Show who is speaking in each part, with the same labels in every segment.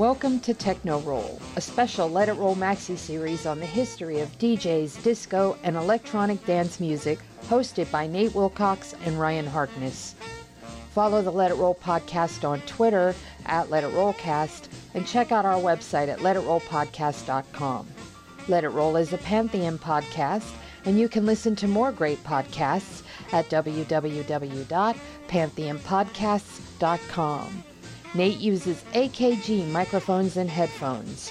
Speaker 1: Welcome to Techno Roll, a special Let It Roll maxi series on the history of DJs, disco, and electronic dance music, hosted by Nate Wilcox and Ryan Harkness. Follow the Let It Roll podcast on Twitter at Let It Rollcast and check out our website at letitrollpodcast.com. Let It Roll is a Pantheon podcast, and you can listen to more great podcasts at www.pantheonpodcasts.com. Nate uses AKG microphones and headphones.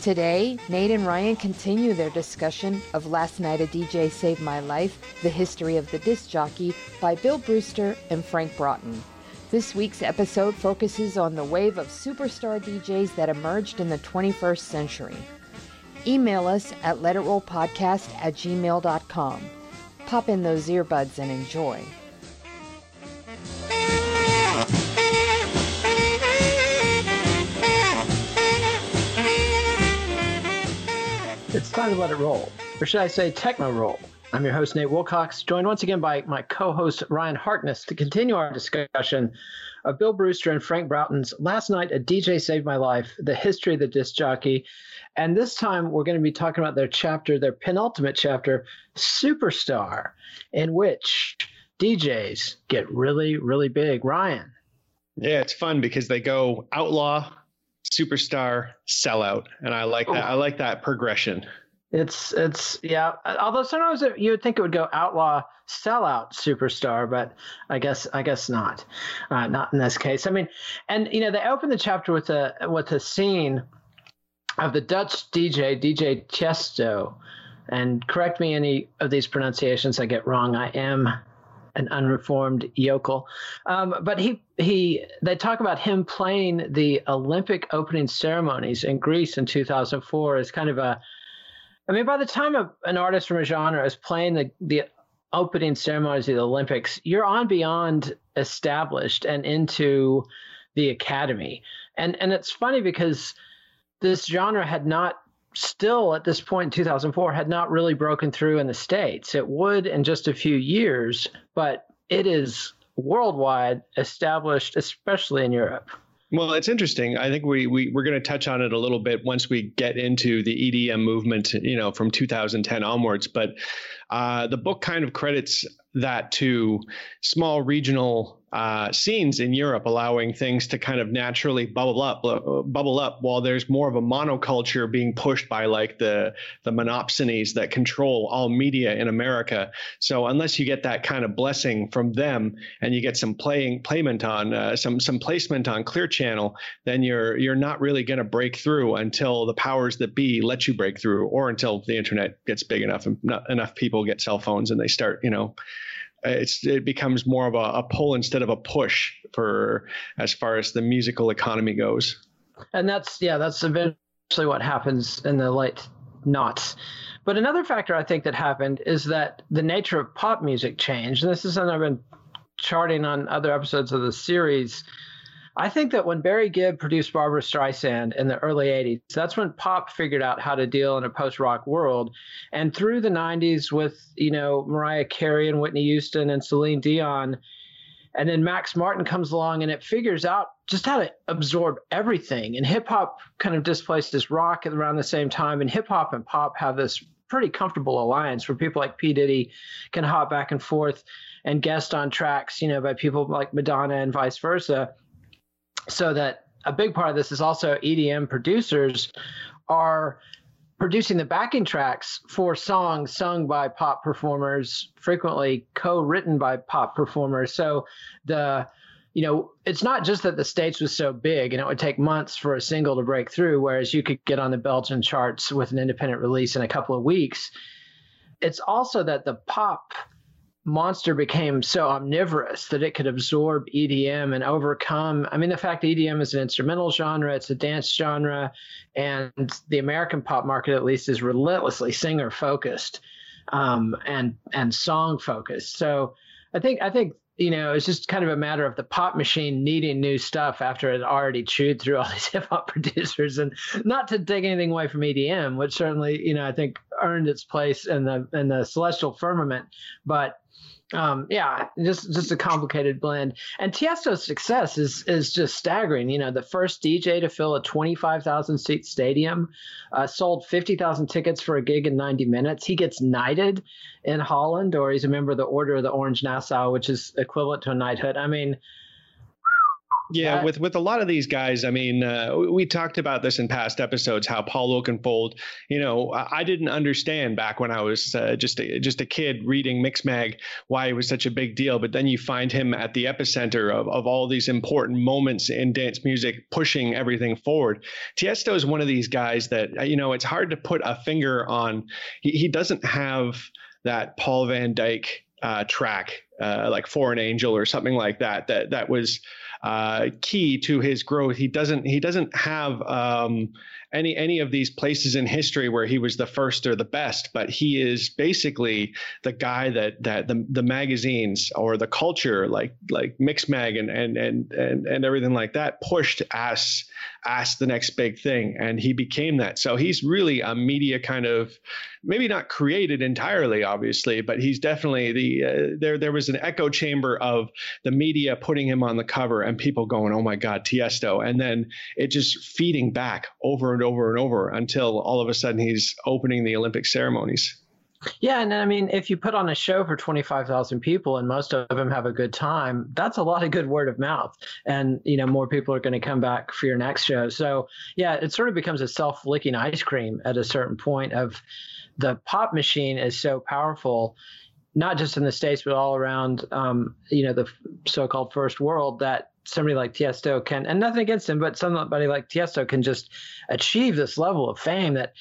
Speaker 1: Today, Nate and Ryan continue their discussion of Last Night a DJ Saved My Life, The History of the Disc Jockey by Bill Brewster and Frank Broughton. This week's episode focuses on the wave of superstar DJs that emerged in the 21st century. Email us at letitrollpodcast at gmail.com. Pop in those earbuds and enjoy.
Speaker 2: It's time to let it roll, or should I say, techno roll. I'm your host, Nate Wilcox, joined once again by my co host, Ryan Harkness, to continue our discussion of Bill Brewster and Frank Broughton's Last Night a DJ Saved My Life, the history of the disc jockey. And this time we're going to be talking about their chapter, their penultimate chapter, Superstar, in which DJs get really, really big. Ryan.
Speaker 3: Yeah, it's fun because they go outlaw, superstar, sellout, and I like that. I like that progression.
Speaker 2: It's it's yeah. Although sometimes it, you would think it would go outlaw, sellout, superstar, but I guess I guess not. Uh, not in this case. I mean, and you know they open the chapter with a with a scene of the Dutch DJ DJ Tiesto and correct me any of these pronunciations I get wrong. I am an unreformed yokel. Um, but he he they talk about him playing the Olympic opening ceremonies in Greece in 2004 as kind of a. I mean, by the time a, an artist from a genre is playing the the opening ceremonies of the Olympics, you're on beyond established and into the academy. And and it's funny because this genre had not still at this point in 2004 had not really broken through in the states it would in just a few years but it is worldwide established especially in europe
Speaker 3: well, it's interesting. I think we, we we're going to touch on it a little bit once we get into the EDM movement, you know, from 2010 onwards. But uh, the book kind of credits that to small regional uh, scenes in Europe, allowing things to kind of naturally bubble up, uh, bubble up, while there's more of a monoculture being pushed by like the the monopsonies that control all media in America. So unless you get that kind of blessing from them and you get some playing payment on uh, some some placement on Clear Channel, then you're you're not really going to break through until the powers that be let you break through, or until the internet gets big enough and not enough people get cell phones and they start, you know, Uh, it becomes more of a, a pull instead of a push for as far as the musical economy goes.
Speaker 2: And that's yeah, that's eventually what happens in the late knots. But another factor I think that happened is that the nature of pop music changed. And this is something I've been charting on other episodes of the series I think that when Barry Gibb produced Barbra Streisand in the early 80s, that's when pop figured out how to deal in a post rock world. And through the 90s, with, you know, Mariah Carey and Whitney Houston and Celine Dion, and then Max Martin comes along and it figures out just how to absorb everything. And hip hop kind of displaced displaces rock around the same time. And hip hop and pop have this pretty comfortable alliance where people like P. Diddy can hop back and forth and guest on tracks, you know, by people like Madonna and vice versa so that a big part of this is also EDM producers are producing the backing tracks for songs sung by pop performers, frequently co-written by pop performers. So the you know, it's not just that the States was so big and it would take months for a single to break through, whereas you could get on the Belgian charts with an independent release in a couple of weeks. It's also that the pop monster became so omnivorous that it could absorb EDM and overcome. I mean, the fact EDM is an instrumental genre, it's a dance genre, and the American pop market, at least, is relentlessly singer focused um, and and song focused. So I think I think you know it's just kind of a matter of the pop machine needing new stuff after it already chewed through all these hip hop producers, and not to take anything away from EDM, which certainly you know I think earned its place in the in the celestial firmament, but um, yeah, just just a complicated blend. And Tiesto's success is is just staggering. You know, the first DJ to fill a twenty five thousand seat stadium, uh, sold fifty thousand tickets for a gig in ninety minutes. He gets knighted in Holland, or he's a member of the Order of the Orange Nassau, which is equivalent to a knighthood. I mean,
Speaker 3: yeah, with with a lot of these guys, I mean, uh, we talked about this in past episodes. How Paul Oakenfold, you know, I didn't understand back when I was uh, just a, just a kid reading Mixmag why it was such a big deal. But then you find him at the epicenter of of all these important moments in dance music, pushing everything forward. Tiesto is one of these guys that uh, you know it's hard to put a finger on. He, he doesn't have that Paul van Dyk uh, track, uh, like For an Angel or something like that. That that was uh, key to his growth. He doesn't he doesn't have um, any any of these places in history where he was the first or the best, but he is basically the guy that that the, the magazines or the culture like like Mixmag and and and and, and everything like that pushed as as the next big thing, and he became that. So he's really a media kind of maybe not created entirely, obviously, but he's definitely the uh, there. There was an echo chamber of the media putting him on the cover and people going, "Oh my God, Tiesto," and then it just feeding back over and over and over until all of a sudden he's opening the Olympic ceremonies.
Speaker 2: Yeah, and I mean, if you put on a show for twenty five thousand people and most of them have a good time, that's a lot of good word of mouth, and you know more people are going to come back for your next show. So yeah, it sort of becomes a self licking ice cream at a certain point of the pop machine is so powerful, not just in the states but all around, um, you know, the so called first world that somebody like Tiesto can, and nothing against him, but somebody like Tiesto can just achieve this level of fame that.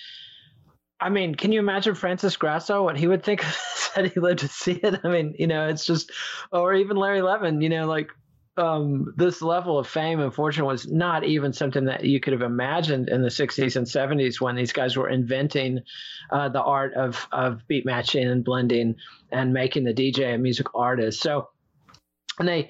Speaker 2: I mean, can you imagine Francis Grasso, what he would think had he lived to see it? I mean, you know, it's just, or even Larry Levan, you know, like um, this level of fame and fortune was not even something that you could have imagined in the 60s and 70s when these guys were inventing uh, the art of, of beat matching and blending and making the DJ a musical artist. So, and they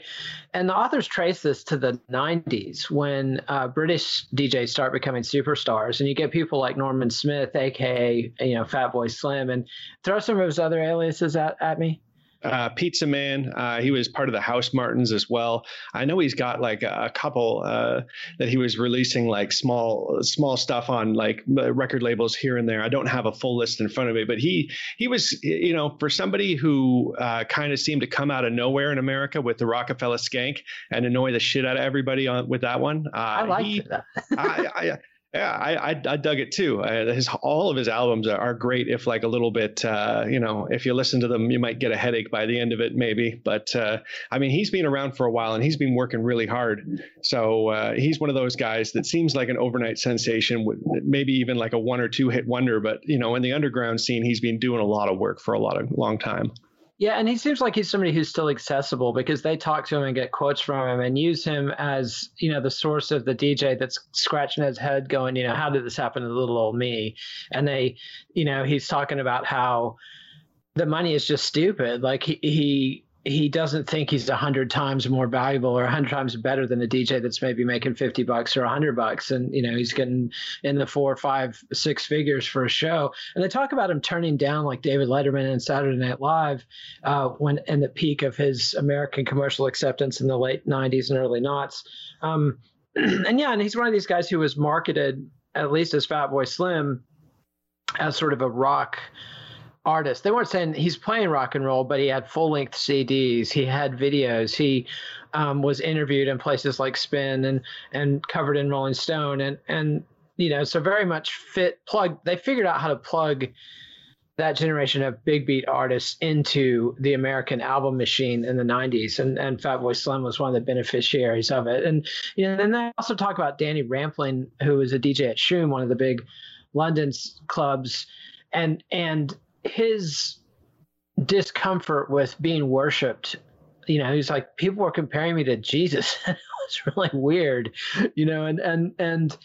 Speaker 2: and the authors trace this to the 90s when uh, British DJs start becoming superstars, and you get people like Norman Smith, aka you know Fatboy Slim, and throw some of his other aliases at, at me.
Speaker 3: Uh, Pizza Man. Uh, he was part of the House Martins as well. I know he's got like a, a couple uh, that he was releasing like small small stuff on like record labels here and there. I don't have a full list in front of me, but he he was you know for somebody who uh, kind of seemed to come out of nowhere in America with the Rockefeller Skank and annoy the shit out of everybody on with that one. Uh,
Speaker 2: I like
Speaker 3: that. I, I, yeah, I, I, I dug it too. His all of his albums are, are great. If like a little bit, uh, you know, if you listen to them, you might get a headache by the end of it, maybe. But uh, I mean, he's been around for a while and he's been working really hard. So uh, he's one of those guys that seems like an overnight sensation, maybe even like a one or two hit wonder. But you know, in the underground scene, he's been doing a lot of work for a lot of long time.
Speaker 2: Yeah, and he seems like he's somebody who's still accessible because they talk to him and get quotes from him and use him as, you know, the source of the DJ that's scratching his head going, you know, how did this happen to little old me? And they, you know, he's talking about how the money is just stupid. Like he, he he doesn't think he's a hundred times more valuable or a hundred times better than a DJ that's maybe making 50 bucks or a hundred bucks. And, you know, he's getting in the four, five, six figures for a show. And they talk about him turning down like David Letterman and Saturday Night Live uh, when in the peak of his American commercial acceptance in the late 90s and early noughts. Um, and yeah, and he's one of these guys who was marketed, at least as Fatboy Slim, as sort of a rock artist. They weren't saying he's playing rock and roll, but he had full length CDs. He had videos. He um, was interviewed in places like Spin and and covered in Rolling Stone and and you know so very much fit plug. They figured out how to plug that generation of big beat artists into the American album machine in the 90s. And, and Fatboy Slim was one of the beneficiaries of it. And, you know, then they also talk about Danny Rampling, who was a DJ at Shoom, one of the big London clubs. And, and his discomfort with being worshipped you know he's like people were comparing me to jesus. It was really weird you know and and and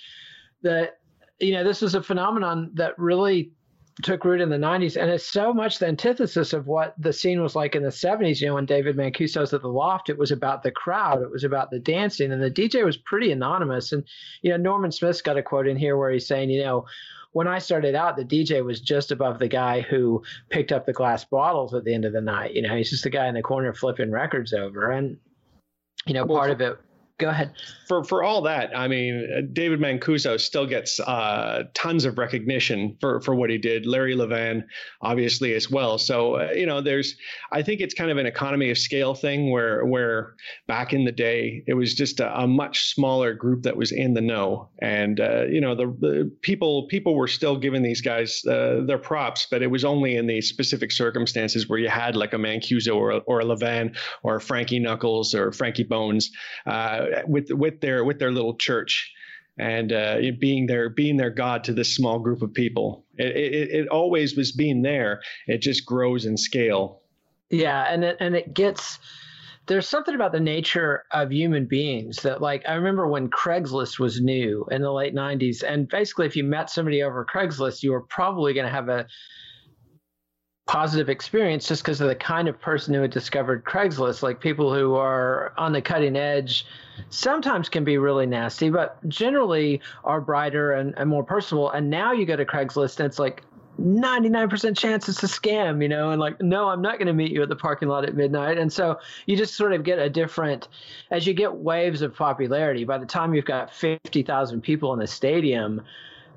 Speaker 2: that you know this was a phenomenon that really took root in the 90s and it's so much the antithesis of what the scene was like in the 70s you know when david mancuso was at the loft it was about the crowd it was about the dancing and the dj was pretty anonymous and you know norman smith's got a quote in here where he's saying you know when I started out, the DJ was just above the guy who picked up the glass bottles at the end of the night. You know, he's just the guy in the corner flipping records over. And, you know, part of it go ahead.
Speaker 3: For for all that, I mean, David Mancuso still gets uh, tons of recognition for for what he did. Larry Levan, obviously, as well. So uh, you know, there's I think it's kind of an economy of scale thing where where back in the day it was just a, a much smaller group that was in the know, and uh, you know the, the, people people were still giving these guys uh, their props, but it was only in these specific circumstances where you had like a Mancuso or or a Levan or Frankie Knuckles or Frankie Bones uh, with with their with their little church and uh, being their being their god to this small group of people. It, it, it always was being there. It just grows in scale.
Speaker 2: Yeah, and it, and it gets there's something about the nature of human beings that like I remember when Craigslist was new in the late 90s and basically if you met somebody over Craigslist you were probably going to have a positive experience just because of the kind of person who had discovered Craigslist. Like people who are on the cutting edge sometimes can be really nasty, but generally are brighter and, and more personable. And now you go to Craigslist and it's like 99% chance it's a scam, you know, and like, no, I'm not going to meet you at the parking lot at midnight. And so you just sort of get a different, as you get waves of popularity, by the time you've got 50,000 people in the stadium,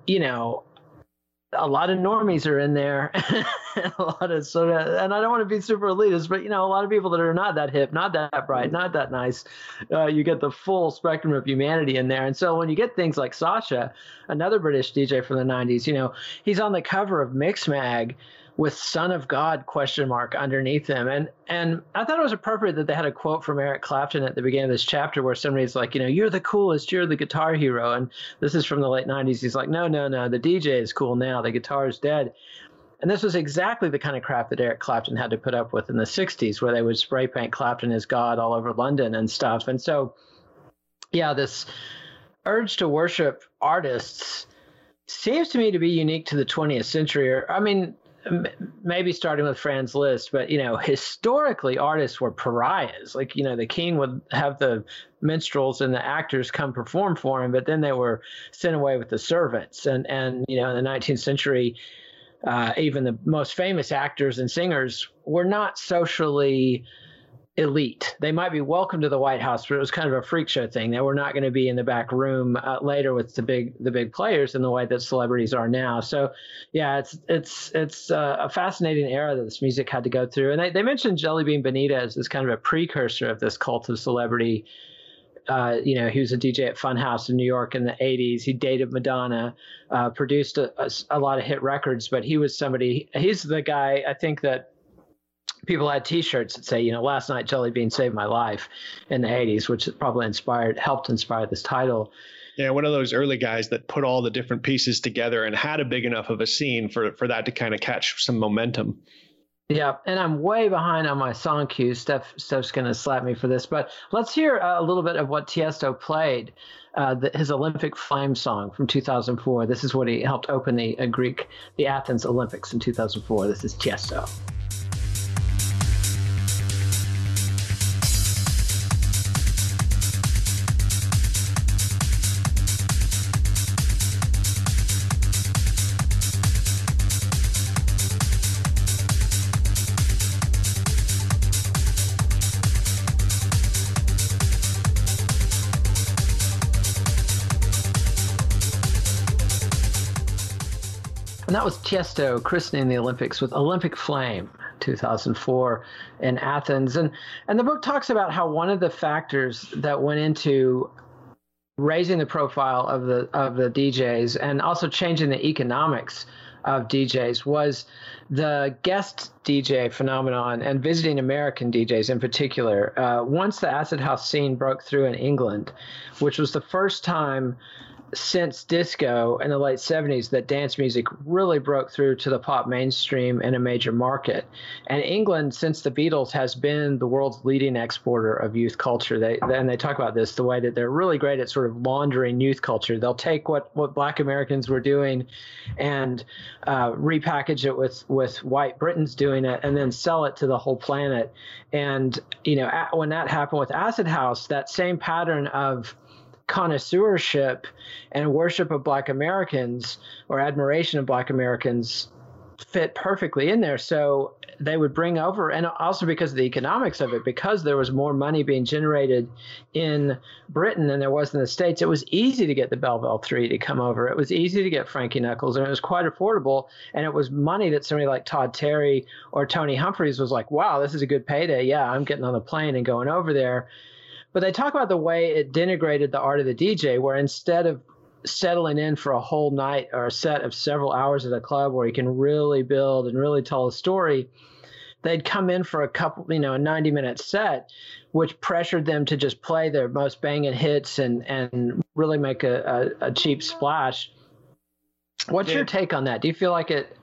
Speaker 2: you know, a lot of normies are in there, a lot of sort of, and I don't want to be super elitist, but you know, a lot of people that are not that hip, not that bright, not that nice. Uh, you get the full spectrum of humanity in there, and so when you get things like Sasha, another British DJ from the '90s, you know, he's on the cover of Mixmag with son of god question mark underneath them. And and i thought it was appropriate that they had a quote from eric clapton at the beginning of this chapter where somebody's like you know you're the coolest you're the guitar hero. And this is from the late 90s he's like no no no the dj is cool now. The guitar is dead. And this was exactly the kind of crap that Eric Clapton had to put up with in the 60s, where they would spray paint Clapton as God all over London and stuff. And so, yeah, this urge to worship artists seems to me to be unique to the 20th century. Or, I mean, maybe starting with Franz Liszt, but you know, historically, artists were pariahs. Like you know, the king would have the minstrels and the actors come perform for him, but then they were sent away with the servants. And and you know, in the 19th century, uh, even the most famous actors and singers were not socially elite. They might be welcome to the White House, but it was kind of a freak show thing. They were not going to be in the back room uh, later with the big the big players in the way that celebrities are now. So, yeah, it's it's it's uh, a fascinating era that this music had to go through. And they, they mentioned Jelly Bean Benitez as kind of a precursor of this cult of celebrity. Uh, you know, he was a DJ at Funhouse in New York in the 80s. He dated Madonna, uh, produced a, a, a lot of hit records, but he was somebody, he's the guy I think that people had T-shirts that say, you know, last night Jelly Bean saved my life in the '80s, which probably inspired, helped inspire this title.
Speaker 3: Yeah, one of those early guys that put all the different pieces together and had a big enough of a scene for for that to kind of catch some momentum.
Speaker 2: Yeah, and I'm way behind on my song cue. Steph, Steph's going to slap me for this, but let's hear a little bit of what Tiesto played, uh, the, his Olympic Flame song from 2004. This is what he helped open the uh, Greek, the Athens Olympics in 2004. This is Tiesto. And that was Tiesto christening the Olympics with Olympic Flame 2004 in Athens. And, and the book talks about how one of the factors that went into raising the profile of the of the DJs and also changing the economics of DJs was the guest DJ phenomenon and visiting American DJs in particular. Uh, once the acid house scene broke through in England, which was the first time since disco in the late 70s that dance music really broke through to the pop mainstream in a major market. And England, since the Beatles, has been the world's leading exporter of youth culture. They and they talk about this the way that they're really great at sort of laundering youth culture. They'll take what what Black Americans were doing and uh, repackage it with with white Britons doing it, and then sell it to the whole planet. And you know, when that happened with Acid House, that same pattern of connoisseurship and worship of Black Americans or admiration of Black Americans fit perfectly in there. So they would bring over, and also because of the economics of it, because there was more money being generated in Britain than there was in the States, it was easy to get the Belleville Three to come over. It was easy to get Frankie Knuckles, and it was quite affordable. And it was money that somebody like Todd Terry or Tony Humphries was like, wow, this is a good payday. Yeah, I'm getting on the plane and going over there. But they talk about the way it denigrated the art of the DJ, where instead of settling in for a whole night or a set of several hours at a club where you can really build and really tell a story, they'd come in for a couple, you know, a 90 minute set, which pressured them to just play their most banging hits and, and really make a, a, a cheap splash. What's yeah. your take on that? Do you feel like it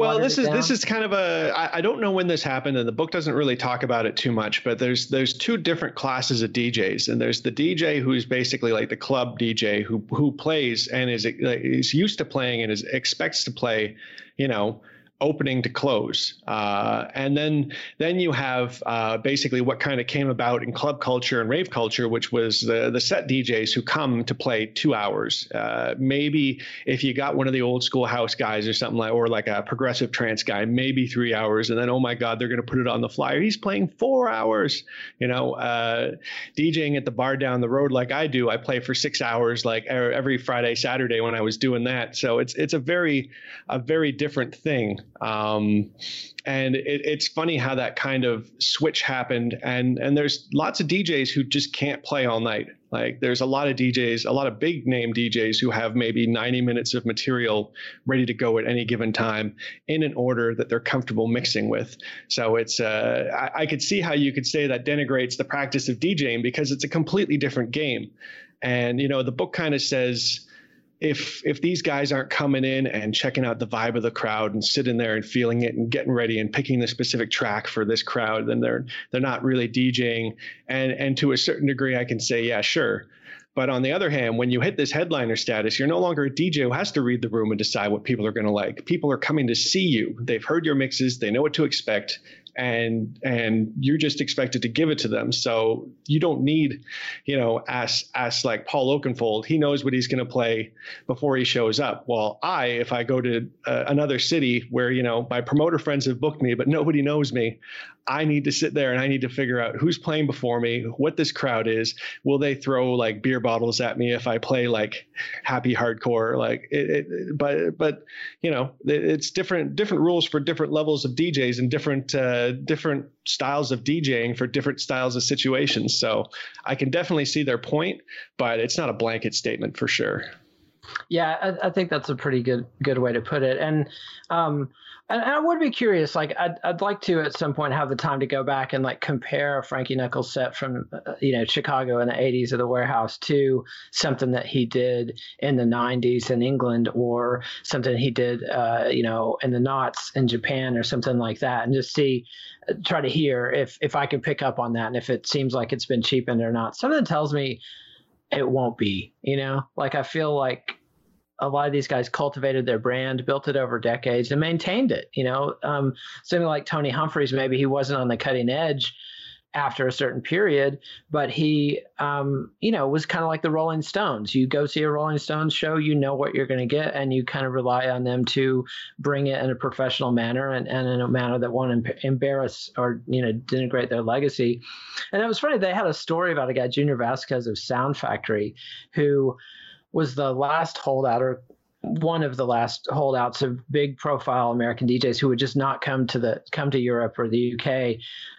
Speaker 3: well, this is down? this is kind of a I, I don't know when this happened, and the book doesn't really talk about it too much. But there's there's two different classes of DJs, and there's the DJ who's basically like the club DJ who who plays and is is used to playing and is expects to play, you know, opening to close. Uh, and then then you have uh, basically what kind of came about in club culture and rave culture, which was the the set DJs who come to play two hours. Uh, maybe if you got one of the old school house guys or something like, or like a progressive trance guy, maybe three hours, and then oh my God, they're going to put it on the flyer. He's playing four hours. You know, uh, DJing at the bar down the road like I do, I play for six hours like every Friday, Saturday when I was doing that. So it's it's a very a very different thing. Um, and it, it's funny how that kind of switch happened. And and there's lots of DJs who just can't play all night. Like there's a lot of DJs, a lot of big name DJs who have maybe 90 minutes of material ready to go at any given time in an order that they're comfortable mixing with. So it's uh, I, I could see how you could say that denigrates the practice of DJing because it's a completely different game. And you know the book kind of says if if these guys aren't coming in and checking out the vibe of the crowd and sitting there and feeling it and getting ready and picking the specific track for this crowd, then they're they're not really DJing. And and to a certain degree, I can say, yeah, sure. But on the other hand, when you hit this headliner status, you're no longer a DJ who has to read the room and decide what people are going to like. People are coming to see you. They've heard your mixes, they know what to expect, and and you're just expected to give it to them. So you don't need, you know, ask ask like Paul Oakenfold. He knows what he's going to play before he shows up. Well, I, if I go to uh, another city where you know my promoter friends have booked me, but nobody knows me, I need to sit there and I need to figure out who's playing before me, what this crowd is. Will they throw like beer bottles at me if I play like happy hardcore? Like it, it but but you know it's different different rules for different levels of DJs and different uh, different styles of DJing for different styles of situations. So I can definitely see their point, but it's not a blanket statement for sure.
Speaker 2: Yeah, I, I, think that's a pretty good good way to put it. And um, and, I would be curious. Like, I'd I'd like to at some point have the time to go back and like compare a Frankie Knuckles set from uh, you know Chicago in the '80s of the Warehouse to something that he did in the '90s in England or something he did uh, you know in the Knots in Japan or something like that, and just see uh, try to hear if if I can pick up on that and if it seems like it's been cheapened or not. Something tells me it won't be. You know, like I feel like a lot of these guys cultivated their brand, built it over decades, and maintained it. You know, um, something like Tony Humphries, maybe he wasn't on the cutting edge after a certain period, but he, um, you know, was kind of like the Rolling Stones. You go see a Rolling Stones show, you know what you're going to get, and you kind of rely on them to bring it in a professional manner and, and in a manner that won't embarrass or, you know, denigrate their legacy. And it was funny, they had a story about a guy, Junior Vasquez of Sound Factory, who was the last holdout or one of the last holdouts of big profile American DJs who would just not come to the come to Europe or the UK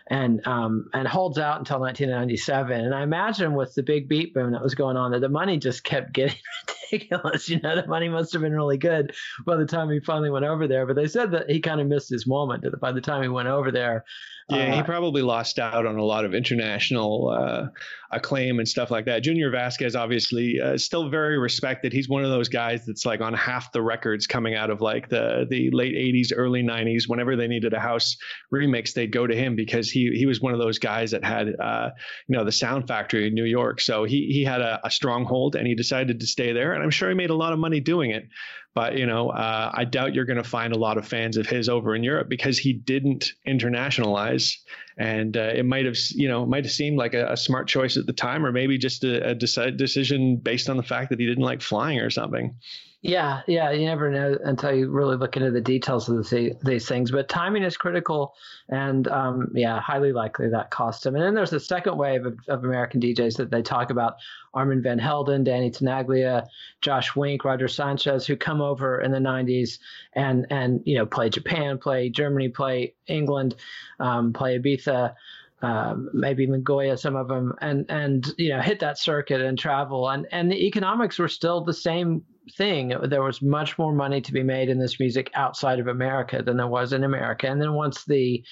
Speaker 2: and um, and holds out until 1997. And I imagine with the big beat boom that was going on, that the money just kept getting ridiculous. You know, the money must have been really good by the time he finally went over there. But they said that he kind of missed his moment. By the time he went over there,
Speaker 3: yeah, uh, he probably lost out on a lot of international uh, acclaim and stuff like that. Junior Vasquez, obviously, uh, still very respected. He's one of those guys that's like on half the records coming out of like the the late 80s, early 90s. Whenever they needed a house remix, they'd go to him because he he was one of those guys that had uh, you know the Sound Factory in New York. So he he had a, a stronghold and he decided to stay there, and I'm sure he made a lot of money doing it. But you know, uh, I doubt you're going to find a lot of fans of his over in Europe because he didn't internationalize, and uh, it might have you know might have seemed like a, a, smart choice at the time, or maybe just a, a decision based on the fact that he didn't like flying or something.
Speaker 2: Yeah, yeah, you never know until you really look into the details of the, these things. But timing is critical, and um, yeah, highly likely that cost him. And then there's a second wave of, of, American DJs that they talk about: Armand Van Helden, Danny Tenaglia, Josh Wink, Roger Sanchez, who come over in the '90s and and you know play Japan, play Germany, play England, um, play Ibiza. Um, maybe Nagoya, some of them, and and you know hit that circuit and travel, and and the economics were still the same thing. There was much more money to be made in this music outside of America than there was in America. And then once the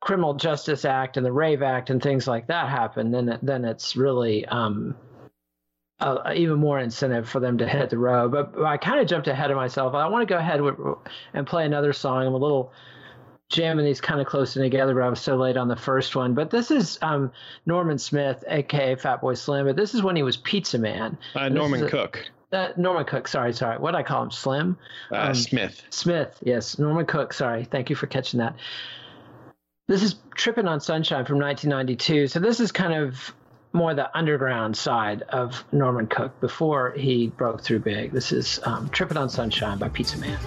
Speaker 2: Criminal Justice Act and the Rave Act and things like that happen, then then it's really um, uh, even more incentive for them to hit the road. But, but I kind of jumped ahead of myself. I want to go ahead with, and play another song. I'm a little jamming these kind of close together, but I was so late on the first one. But this is um, Norman Smith, aka Fatboy Slim. But this is when he was Pizza Man.
Speaker 3: Uh, Norman Cook.
Speaker 2: Uh, Norman Cook. Sorry, sorry. What I call him? Slim.
Speaker 3: Uh, um, Smith.
Speaker 2: Smith. Yes, Norman Cook. Sorry. Thank you for catching that. This is Tripping on Sunshine from 1992. So this is kind of more the underground side of Norman Cook before he broke through big. This is um, Tripping on Sunshine by Pizza Man.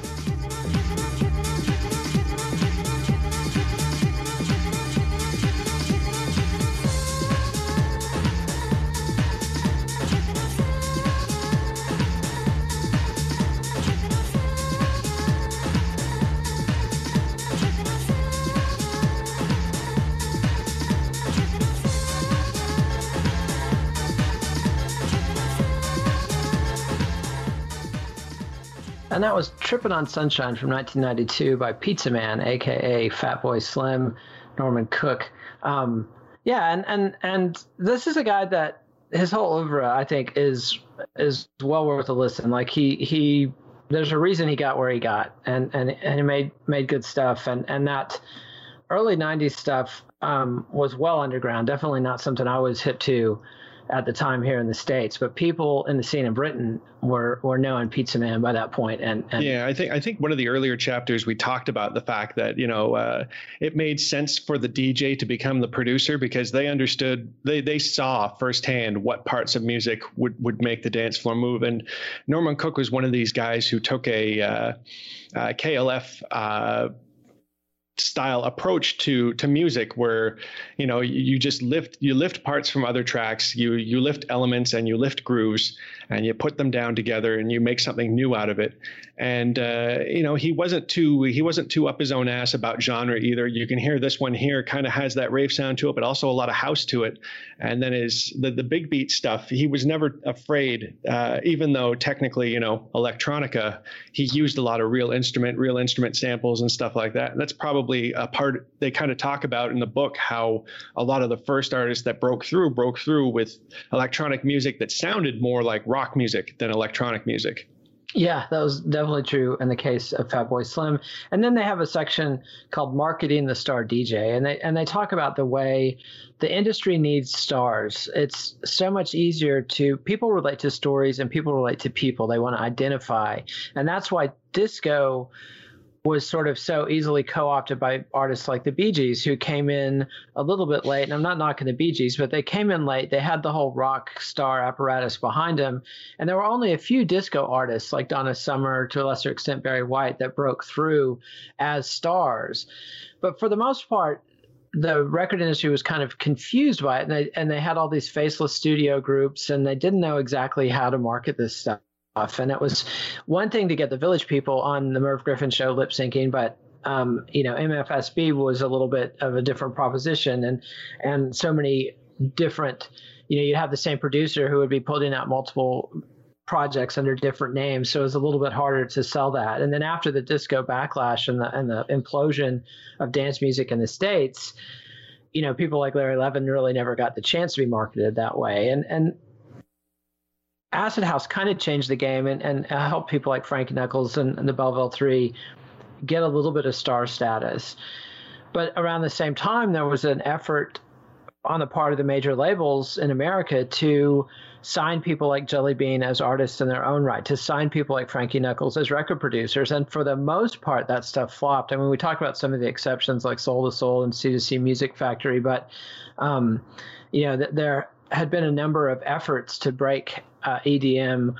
Speaker 2: And that was Trippin' on Sunshine from 1992 by Pizza Man, aka Fatboy Slim, Norman Cook. Um, yeah, and, and and this is a guy that his whole oeuvre, I think, is is well worth a listen. Like he he, there's a reason he got where he got, and and and he made made good stuff, and and that early '90s stuff um, was well underground. Definitely not something I was hip to at the time here in the states, but people in the scene in Britain were were knowing Pizza Man by that point. And, and
Speaker 3: yeah, I think I think one of the earlier chapters we talked about the fact that you know uh, it made sense for the DJ to become the producer because they understood they they saw firsthand what parts of music would would make the dance floor move. And Norman Cook was one of these guys who took a uh, uh, KLF uh, style approach to to music where you know you just lift you lift parts from other tracks you you lift elements and you lift grooves and you put them down together and you make something new out of it and uh, you know he wasn't too he wasn't too up his own ass about genre either. You can hear this one here kind of has that rave sound to it but also a lot of house to it. And then his the, the big beat stuff he was never afraid uh, even though technically you know electronica he used a lot of real instrument real instrument samples and stuff like that. And that's probably a part they kind of talk about in the book how a lot of the first artists that broke through broke through with electronic music that sounded more like rock music than electronic music
Speaker 2: yeah, that was definitely true in the case of Fatboy Slim. And then they have a section called Marketing the Star DJ, and they and they talk about the way the industry needs stars. It's so much easier to people relate to stories and people relate to people they want to identify, and that's why disco was sort of so easily co-opted by artists like the Bee Gees, who came in a little bit late. And I'm not knocking the Bee Gees, but they came in late. They had the whole rock star apparatus behind them, and there were only a few disco artists like Donna Summer, to a lesser extent Barry White, that broke through as stars. But for the most part, the record industry was kind of confused by it, and they and they had all these faceless studio groups, and they didn't know exactly how to market this stuff. And it was one thing to get the village people on the Merv Griffin show lip syncing, but um, you know, MFSB was a little bit of a different proposition and and so many different you know, you'd have the same producer who would be putting out multiple projects under different names, so it was a little bit harder to sell that. And then after the disco backlash and the and the implosion of dance music in the states, you know, people like Larry Levan really never got the chance to be marketed that way. And and Acid House kind of changed the game and, and helped people like Frankie Knuckles and, and the Belleville Three get a little bit of star status. But around the same time, there was an effort on the part of the major labels in America to sign people like Jelly Bean as artists in their own right, to sign people like Frankie Knuckles as record producers. And for the most part, that stuff flopped. I mean, we talked about some of the exceptions like Soul II Soul and C+C Music Factory, but, um, you know, there had been a number of efforts to break uh, EDM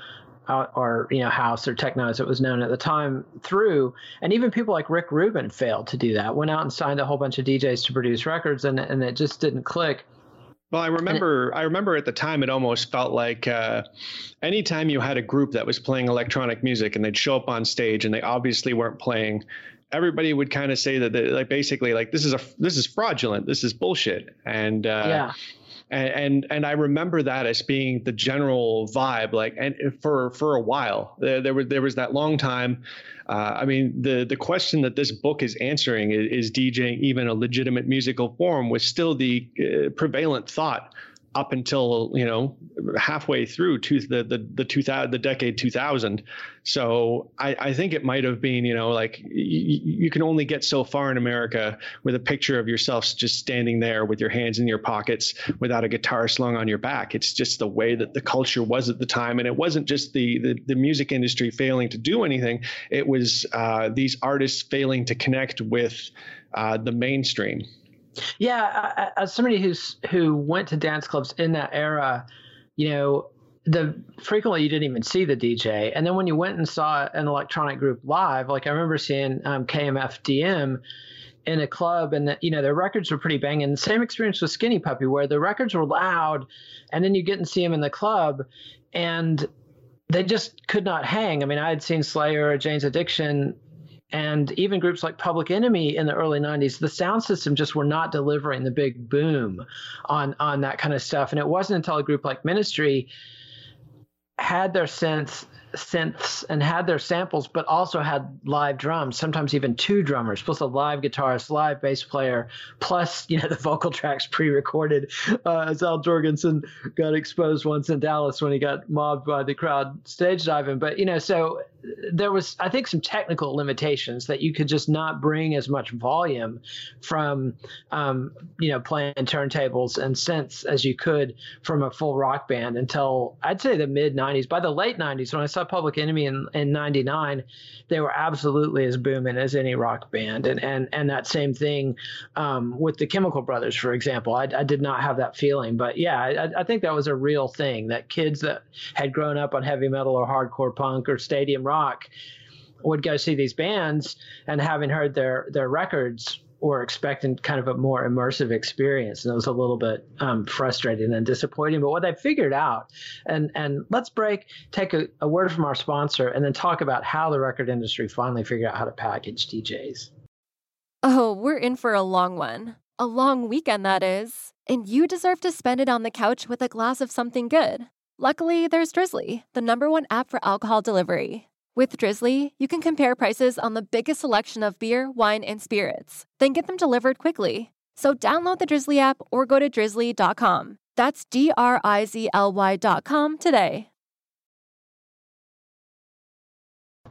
Speaker 2: uh, or you know house or techno as it was known at the time through. And even people like rick rubin failed to do that went out and signed a whole bunch of djs to produce records and, and it just didn't click.
Speaker 3: Well, I remember. It, I remember at the time, it almost felt like uh, anytime you had a group that was playing electronic music and they'd show up on stage and they obviously weren't playing, everybody would kind of say that, they, like, basically, like this is a this is fraudulent, this is bullshit, and uh,
Speaker 2: yeah
Speaker 3: and, and and I remember that as being the general vibe. Like, and for for a while, there, there was there was that long time. Uh, I mean, the the question that this book is answering is, is DJing even a legitimate musical form was still the uh, prevalent thought up until you know halfway through to the the the 2000 the decade 2000 so i i think it might have been you know like y- you can only get so far in america with a picture of yourself just standing there with your hands in your pockets without a guitar slung on your back. It's just the way that the culture was at the time. And it wasn't just the the, the music industry failing to do anything. It was uh, these artists failing to connect with uh, the mainstream
Speaker 2: yeah, as somebody who's who went to dance clubs in that era, you know, the frequently you didn't even see the DJ, and then when you went and saw an electronic group live, like I remember seeing um, KMFDM in a club, and the, you know their records were pretty banging. The same experience with Skinny Puppy, where the records were loud, and then you get and see them in the club, and they just could not hang. I mean, I had seen Slayer or Jane's Addiction and even groups like Public Enemy in the early 90s, the sound system just were not delivering the big boom on on that kind of stuff. And it wasn't until a group like Ministry had their synths synths and had their samples, but also had live drums, sometimes even two drummers, plus a live guitarist, live bass player, plus, you know, the vocal tracks pre-recorded uh, as Al Jourgensen got exposed once in Dallas when he got mobbed by the crowd stage diving. But, you know, so there was, I think, some technical limitations that you could just not bring as much volume from, um, you know, playing turntables and synths as you could from a full rock band until I'd say the mid 90s. By the late 90s, when I saw Public Enemy in, in 99, they were absolutely as booming as any rock band. And, and, and that same thing um, with the Chemical Brothers, for example. I, I, did not have that feeling. But yeah, I, I think that was a real thing that kids that had grown up on heavy metal or hardcore punk or stadium rock would go see these bands and having heard their their records were expecting kind of a more immersive experience. And it was a little bit um, frustrating and disappointing. But what they figured out and and let's break take a, a word from our sponsor and then talk about how the record industry finally figured out how to package djs
Speaker 4: oh we're in for a long one. A long weekend that is. And you deserve to spend it on the couch with a glass of something good. Luckily, there's Drizzly, the number one app for alcohol delivery. With Drizzly, you can compare prices on the biggest selection of beer, wine, and spirits, then get them delivered quickly. So download the Drizzly app or go to drizzly.com. That's D R I Z L Y.com today.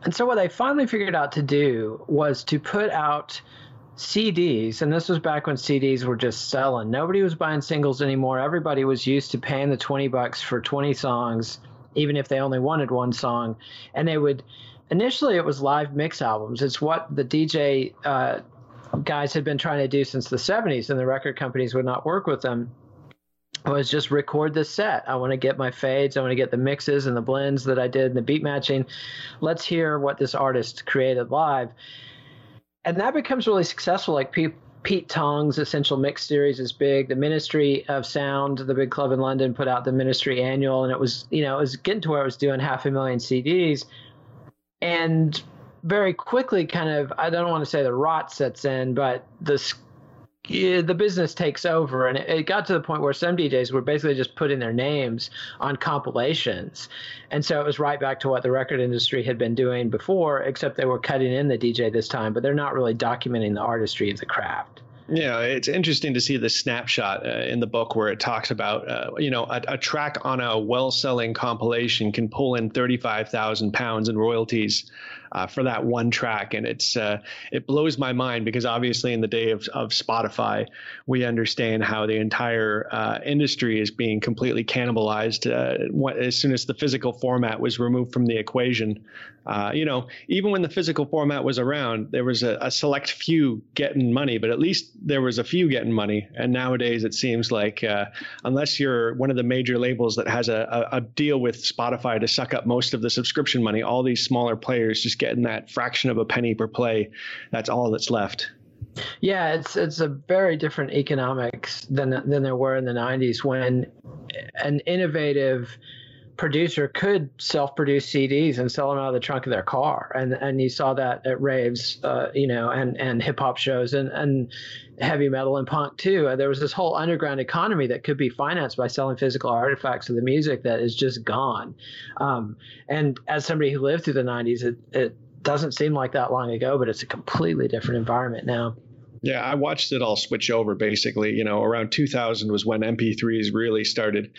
Speaker 2: And so, what I finally figured out to do was to put out CDs, and this was back when CDs were just selling. Nobody was buying singles anymore. Everybody was used to paying the 20 bucks for 20 songs, even if they only wanted one song. And they would, initially, it was live mix albums. It's what the DJ uh, guys had been trying to do since the 70s, and the record companies would not work with them. Was just record the set. I want to get my fades. I want to get the mixes and the blends that I did and the beat matching. Let's hear what this artist created live and that becomes really successful. Like Pete, Pete Tong's Essential Mix series is big. The Ministry of Sound, the big club in London, put out the Ministry Annual, and it was you know it was getting to where it was doing half a million CDs, and very quickly, kind of I don't want to say the rot sets in, but the the business takes over, and it, got to the point where some DJs were basically just putting their names on compilations, and so it was right back to what the record industry had been doing before, except they were cutting in the DJ this time, but they're not really documenting the artistry of the craft.
Speaker 3: Yeah, it's interesting to see the snapshot uh, in the book where it talks about, uh, you know, a, a, track on a well-selling compilation can pull in thirty-five thousand pounds in royalties uh, for that one track, and it's uh, it blows my mind because obviously in the day of, of Spotify, we understand how the entire uh, industry is being completely cannibalized uh, as soon as the physical format was removed from the equation. Uh, you know, even when the physical format was around, there was a, a, select few getting money, but at least there was a few getting money. And nowadays, it seems like uh, unless you're one of the major labels that has a, a, a deal with Spotify to suck up most of the subscription money, all these smaller players just getting that fraction of a penny per play. That's all that's left.
Speaker 2: Yeah, it's it's a very different economics than than there were in the '90s when an innovative producer could self-produce CDs and sell them out of the trunk of their car, and and you saw that at raves, uh, you know, and and hip hop shows and and heavy metal and punk too. Uh, there was this whole underground economy that could be financed by selling physical artifacts of the music that is just gone. Um, and as somebody who lived through the '90s, it it doesn't seem like that long ago, but it's a completely different environment now.
Speaker 3: Yeah, I watched it all switch over basically. You know, around 2000 was when MP3s really started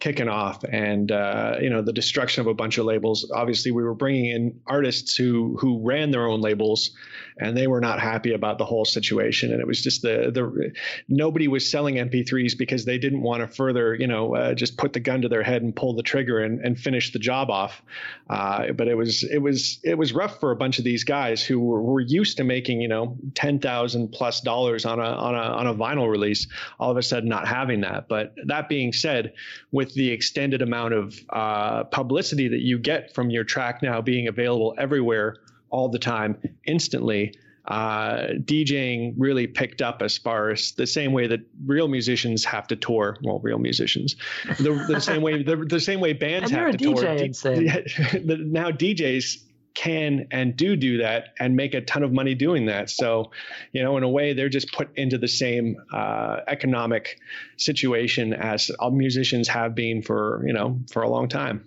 Speaker 3: kicking off, and uh, you know, the destruction of a bunch of labels. Obviously, we were bringing in artists who who ran their own labels, and they were not happy about the whole situation. And it was just the the nobody was selling MP3s because they didn't want to further, you know, uh, just put the gun to their head and pull the trigger and, and finish the job off. Uh, but it was it was it was rough for a bunch of these guys who were, were used to making, you know, ten thousand plus plus dollars on a on a on a vinyl release, all of a sudden not having that. But that being said, with the extended amount of uh, publicity that you get from your track now being available everywhere all the time, instantly, uh, DJing really picked up as far as the same way that real musicians have to tour. Well, real musicians, the, the same way the, the same way bands have to tour. D- now DJs can and do do that and make a ton of money doing that. So, you know, in a way, they're just put into the same uh, economic situation as musicians have been for, you know, for a long time.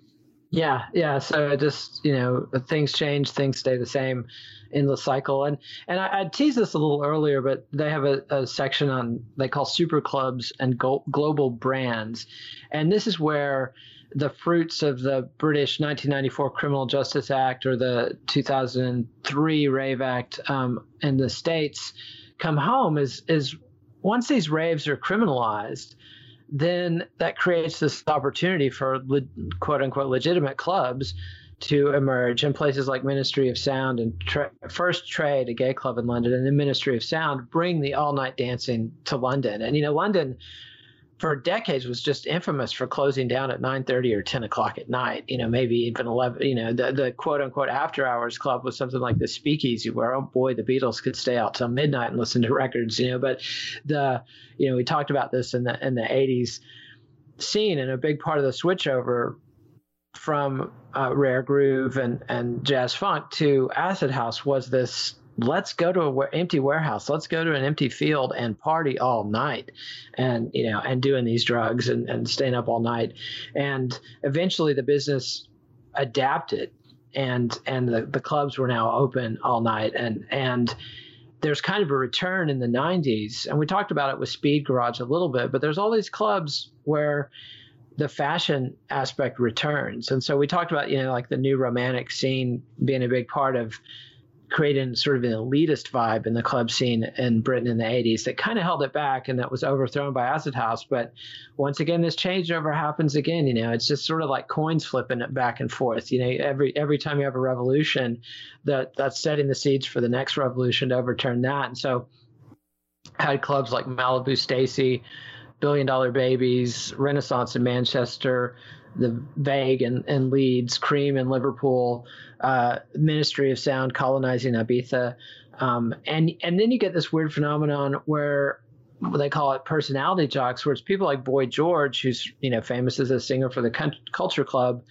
Speaker 2: Yeah, yeah. So just you know things change, things stay the same in the cycle. And and I, I teased this a little earlier, but they have a, a section on they call super clubs and go, global brands, and this is where the fruits of the British 1994 Criminal Justice Act or the 2003 Rave Act um, in the states come home is is once these raves are criminalized, then that creates this opportunity for le- quote unquote legitimate clubs to emerge in places like Ministry of Sound and tra- First Trade, a gay club in London, and the Ministry of Sound bring the all night dancing to London. And you know, London for decades was just infamous for closing down at 9:30 or 10 o'clock at night. You know, maybe even 11. You know, the, the quote unquote after hours club was something like the Speakeasy, where oh boy, the Beatles could stay out till midnight and listen to records. You know, but the you know we talked about this in the in the 80s scene, and a big part of the switchover from uh, rare groove and and jazz funk to acid house was this let's go to an empty warehouse. Let's go to an empty field and party all night and you know and doing these drugs and, and staying up all night. And eventually the business adapted and and the, the clubs were now open all night. And and there's kind of a return in the 90s and we talked about it with speed garage a little bit but there's all these clubs where the fashion aspect returns. And so we talked about you know like the new romantic scene being a big part of creating sort of an elitist vibe in the club scene in Britain in the 80s that kind of held it back and that was overthrown by Acid House. But once again, this changeover happens again. You know, it's just sort of like coins flipping it back and forth. You know, every every time you have a revolution, that that's setting the seeds for the next revolution to overturn that. And so, had clubs like Malibu Stacy, Billion Dollar Babies, Renaissance in Manchester, the Vague and, and Leeds, Cream in Liverpool, uh, Ministry of Sound colonizing Ibiza, um, and and then you get this weird phenomenon where they call it personality jocks, where it's people like Boy George, who's you know famous as a singer for the Culture Club,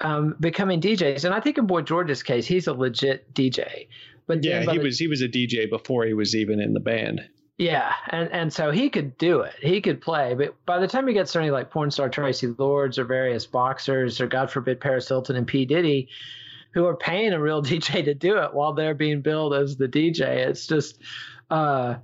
Speaker 2: um, becoming DJs. And I think in Boy George's case, he's a legit DJ.
Speaker 3: But yeah, he the, was he was a DJ before he was even in the band.
Speaker 2: Yeah, and and so he could do it. He could play, but by the time you get somebody like porn star Traci Lords or various boxers or God forbid Paris Hilton and P Diddy, who are paying a real DJ to do it while they're being billed as the DJ, it's just uh,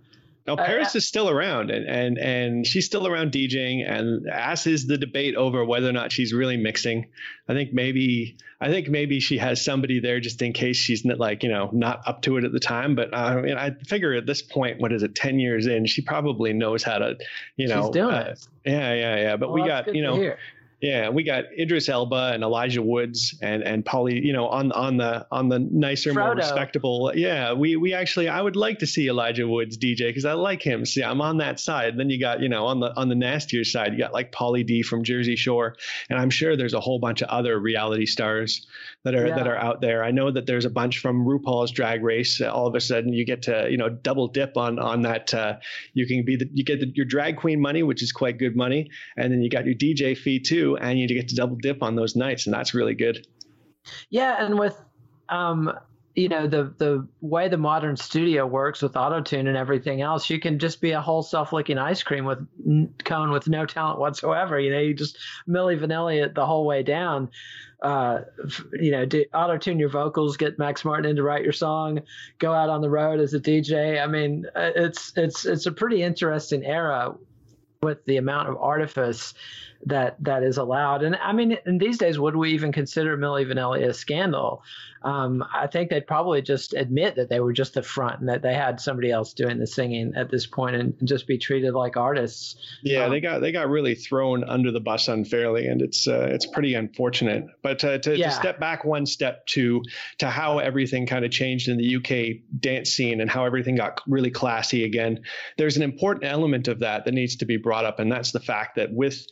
Speaker 3: now Paris uh, is still around, and and and she's still around DJing. And as is the debate over whether or not she's really mixing. I think maybe I think maybe she has somebody there just in case she's not like you know not up to it at the time. But uh, I mean, I figure at this point, what is it, ten years in, she probably knows how to, you know,
Speaker 2: she's doing uh, it.
Speaker 3: Yeah, yeah, yeah. But well, we got you know yeah, we got Idris Elba and Elijah Woods and and Pauly, you know, on on the on the nicer, Frodo. more respectable. Yeah, we we actually I would like to see Elijah Woods DJ because I like him. See, I'm on that side. Then you got you know on the on the nastier side, you got like Pauly D from Jersey Shore, and I'm sure there's a whole bunch of other reality stars that are yeah. that are out there. I know that there's a bunch from RuPaul's Drag Race. All of a sudden, you get to you know double dip on on that. Uh, you can be the you get the, your drag queen money, which is quite good money, and then you got your DJ fee too and you get to double dip on those nights, and that's really good.
Speaker 2: Yeah, and with um, you know the the way the modern studio works with auto tune and everything else, you can just be a whole self licking ice cream with cone with no talent whatsoever. You know, you just Milli Vanilli it the whole way down. Uh, you know, auto tune your vocals, get Max Martin in to write your song, go out on the road as a DJ. I mean, uh, it's it's it's a pretty interesting era with the amount of artifice that that is allowed. And I mean, in these days, would we even consider Milli Vanilli a scandal? Um, I think they'd probably just admit that they were just the front and that they had somebody else doing the singing at this point and just be treated like artists.
Speaker 3: Yeah, um, they got they got really thrown under the bus unfairly, and it's uh, it's pretty unfortunate. But uh, to, yeah. to step back one step to to how everything kind of changed in the UK dance scene and how everything got really classy again, there's an important element of that that needs to be brought up, and that's the fact that with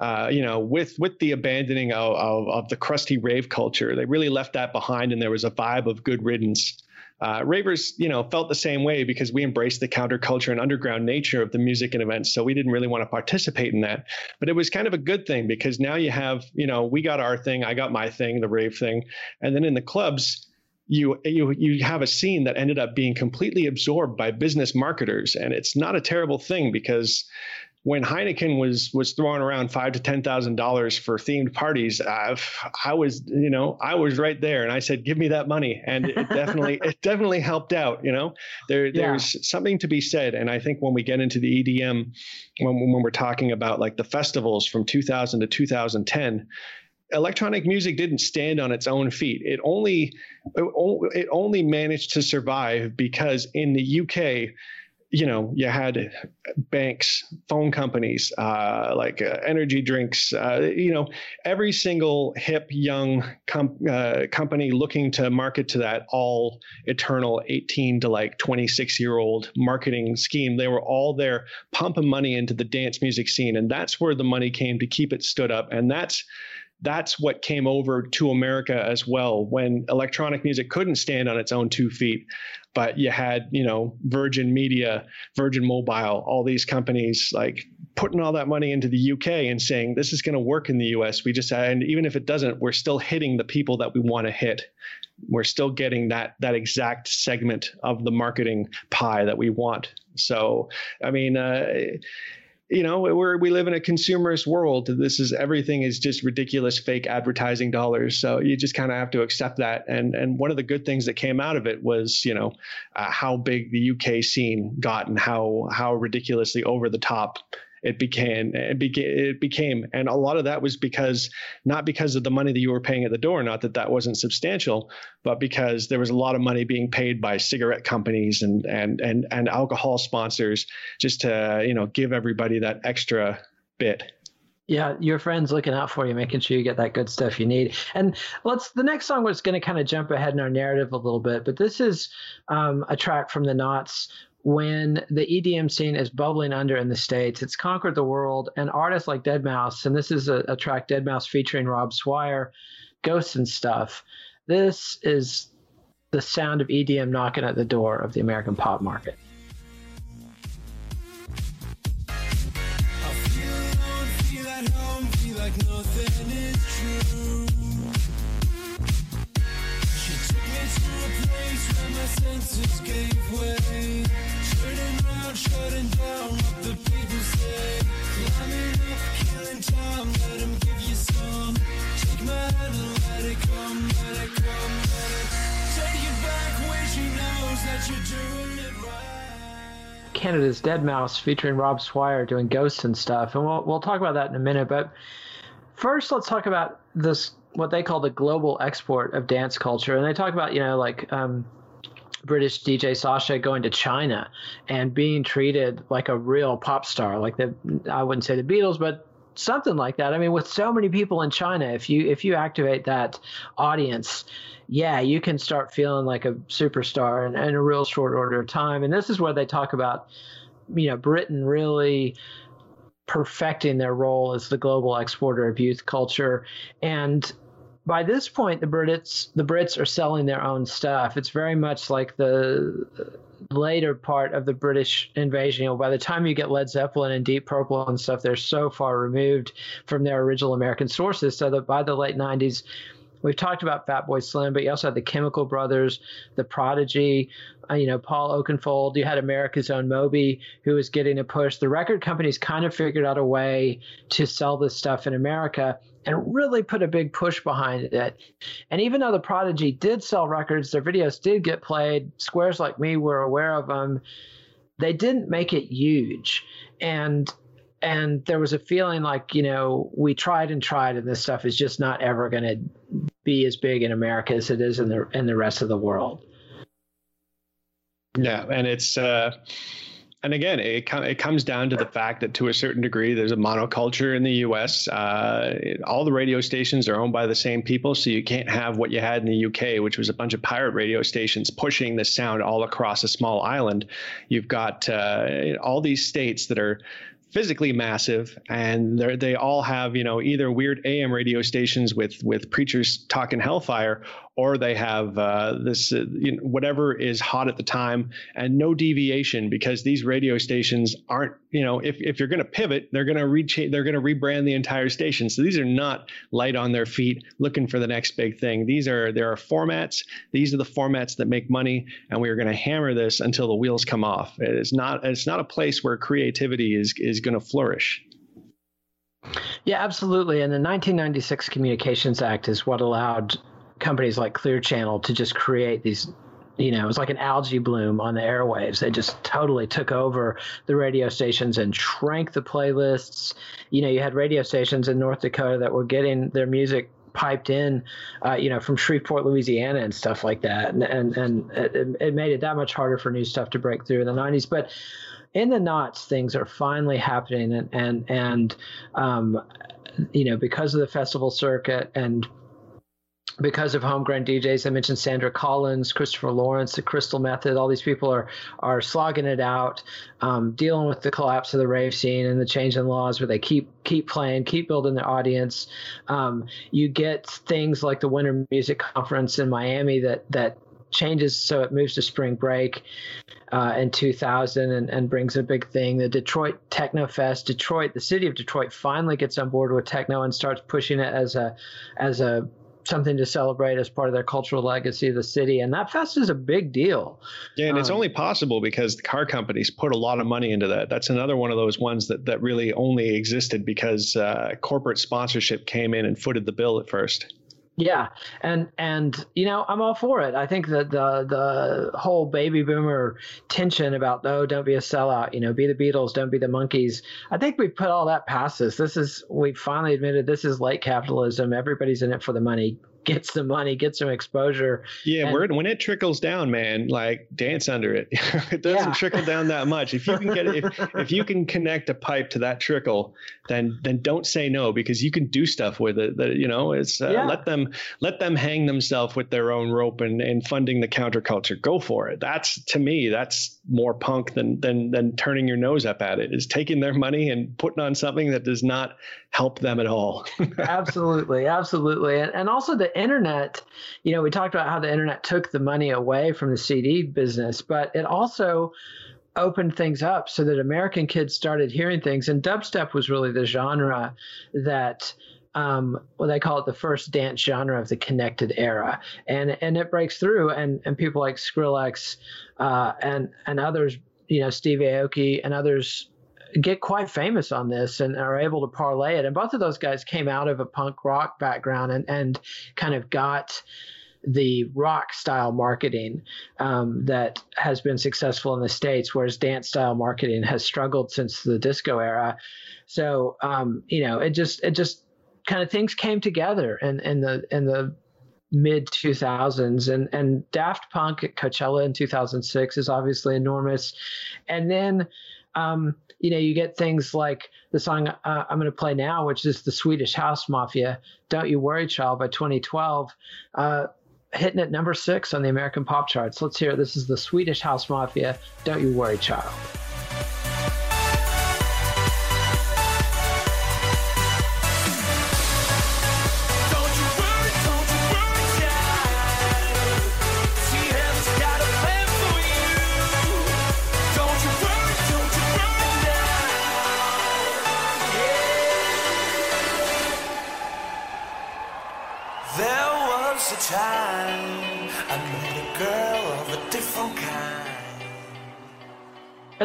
Speaker 3: uh, you know, with with the abandoning of, of, of, the crusty rave culture, they really left that behind, and there was a vibe of good riddance. Uh, ravers, you know, felt the same way because we embraced the counterculture and underground nature of the music and events, so we didn't really want to participate in that. But it was kind of a good thing because now you have, you know, we got our thing, I got my thing, the rave thing, and then in the clubs, you you you have a scene that ended up being completely absorbed by business marketers and it's not a terrible thing because when Heineken was was throwing around five to ten thousand dollars for themed parties, I, I was you know I was right there, and I said, "Give me that money," and it definitely it definitely helped out. You know, there yeah. there's something to be said, and I think when we get into the EDM, when when we're talking about like the festivals from 2000 to 2010 electronic music didn't stand on its own feet. It only it only managed to survive because in the UK you know, you had banks, phone companies, uh, like uh, energy drinks, uh, you know, every single hip young com- uh, company looking to market to that all eternal 18 to like 26 year old marketing scheme. They were all there pumping money into the dance music scene. And that's where the money came to keep it stood up. And that's, that's what came over to America as well when electronic music couldn't stand on its own two feet. But you had, you know, Virgin Media, Virgin Mobile, all these companies like putting all that money into the UK and saying this is going to work in the US. We just and even if it doesn't, we're still hitting the people that we want to hit. We're still getting that that exact segment of the marketing pie that we want. So, I mean, uh, you know we're we live in a consumerist world. This is everything is just ridiculous fake advertising dollars. So you just kind of have to accept that. And and one of the good things that came out of it was you know uh, how big the UK scene got and how how ridiculously over the top it became it became it became and a lot of that was because not because of the money that you were paying at the door not that that wasn't substantial but because there was a lot of money being paid by cigarette companies and and and and alcohol sponsors just to you know give everybody that extra bit
Speaker 2: yeah, your friends looking out for you, making sure you get that good stuff you need. And let's the next song was going to kind of jump ahead in our narrative a little bit, but this is um, a track from the Noughts when the EDM scene is bubbling under in the States. It's conquered the world, and artists like Deadmau5, and this is a, a track Deadmau5 featuring Rob Swire, Ghosts and Stuff. This is the sound of EDM knocking at the door of the American pop market. senses gave way shutting down what the people say. Climbing up, killing time, let give you some. Take my hand and let it come, let it come, let it take back when she knows that you're doing it right. Canada's Deadmau5 featuring Rob Swire doing ghosts and stuff, and we'll we'll talk about that in a minute. But first, let's talk about this what they call the global export of dance culture, and they talk about you know like um, British DJ Sasha going to China and being treated like a real pop star, like the I wouldn't say the Beatles, but something like that. I mean, with so many people in China, if you if you activate that audience, yeah, you can start feeling like a superstar in, in a real short order of time. And this is where they talk about, you know, Britain really perfecting their role as the global exporter of youth culture and by this point, the Brits the Brits are selling their own stuff. It's very much like the later part of the British invasion. You know, by the time you get Led Zeppelin and Deep Purple and stuff, they're so far removed from their original American sources, so that by the late '90s We've talked about Fatboy Slim, but you also had the Chemical Brothers, the Prodigy, uh, you know, Paul Oakenfold. You had America's Own Moby, who was getting a push. The record companies kind of figured out a way to sell this stuff in America and really put a big push behind it. And even though the Prodigy did sell records, their videos did get played. Squares like me were aware of them. They didn't make it huge. And and there was a feeling like you know we tried and tried and this stuff is just not ever going to be as big in america as it is in the in the rest of the world
Speaker 3: yeah and it's uh and again, it it comes down to the fact that to a certain degree, there's a monoculture in the U.S. Uh, it, all the radio stations are owned by the same people, so you can't have what you had in the U.K., which was a bunch of pirate radio stations pushing the sound all across a small island. You've got uh, all these states that are physically massive, and they they all have you know either weird AM radio stations with with preachers talking hellfire, or they have uh, this uh, you know, whatever is hot at the time, and no deviation because these radio stations aren't you know, if, if you're going to pivot, they're going to reach, they're going to rebrand the entire station. So these are not light on their feet looking for the next big thing. These are, there are formats. These are the formats that make money. And we are going to hammer this until the wheels come off. It's not, it's not a place where creativity is, is going to flourish.
Speaker 2: Yeah, absolutely. And the 1996 Communications Act is what allowed companies like Clear Channel to just create these you know, it was like an algae bloom on the airwaves. They just totally took over the radio stations and shrank the playlists. You know, you had radio stations in North Dakota that were getting their music piped in, uh, you know, from Shreveport, Louisiana, and stuff like that, and and and it, it, made it that much harder for new stuff to break through in the '90s. But in the noughts, things are finally happening, and and and um, you know, because of the festival circuit and because of homegrown DJs. I mentioned Sandra Collins, Christopher Lawrence, the Crystal Method. All these people are are slogging it out, um, dealing with the collapse of the rave scene and the change in laws, where they keep keep playing, keep building their audience. Um, you get things like the Winter Music Conference in Miami that that changes so it moves to spring break uh, in 2000 and, and brings a big thing. The Detroit Techno Fest, Detroit, the city of Detroit finally gets on board with techno and starts pushing it as a as a something to celebrate as part of their cultural legacy of the city. And that fest is a big deal.
Speaker 3: Yeah, and um, it's only possible because the car companies put a lot of money into that. That's another one of those ones that, that really only existed because uh, corporate sponsorship came in and footed the bill at first.
Speaker 2: Yeah, and and you know I'm all for it. I think that the the whole baby boomer tension about oh don't be a sellout, you know, be the Beatles, don't be the Monkees. I think we put all that past us. This is we finally admitted this is late capitalism. Everybody's in it for the money get some money, get some exposure.
Speaker 3: Yeah, and, when it trickles down, man, like dance under it. it doesn't yeah. trickle down that much. If you can get if, if you can connect a pipe to that trickle, then then don't say no because you can do stuff with it. That you know, it's uh, yeah. let them let them hang themselves with their own rope and and funding the counterculture. Go for it. That's to me, that's more punk than than than turning your nose up at it. Is taking their money and putting on something that does not help them at all.
Speaker 2: absolutely, absolutely, and and also the internet, you know, we talked about how the internet took the money away from the CD business, but it also opened things up so that American kids started hearing things. And dubstep was really the genre that um, well, they call it the first dance genre of the connected era, and and it breaks through, and and people like Skrillex, uh, and and others, you know, Steve Aoki and others get quite famous on this and are able to parlay it. And both of those guys came out of a punk rock background and, and kind of got the rock style marketing um, that has been successful in the states, whereas dance style marketing has struggled since the disco era. So um, you know, it just it just kind of things came together in, in the in the mid 2000s and and Daft Punk at Coachella in 2006 is obviously enormous and then um, you know, you get things like the song uh, I'm going to play now, which is the Swedish House Mafia, Don't You Worry Child by 2012, uh, hitting at number six on the American pop charts. Let's hear it. This is the Swedish House Mafia, Don't You Worry Child.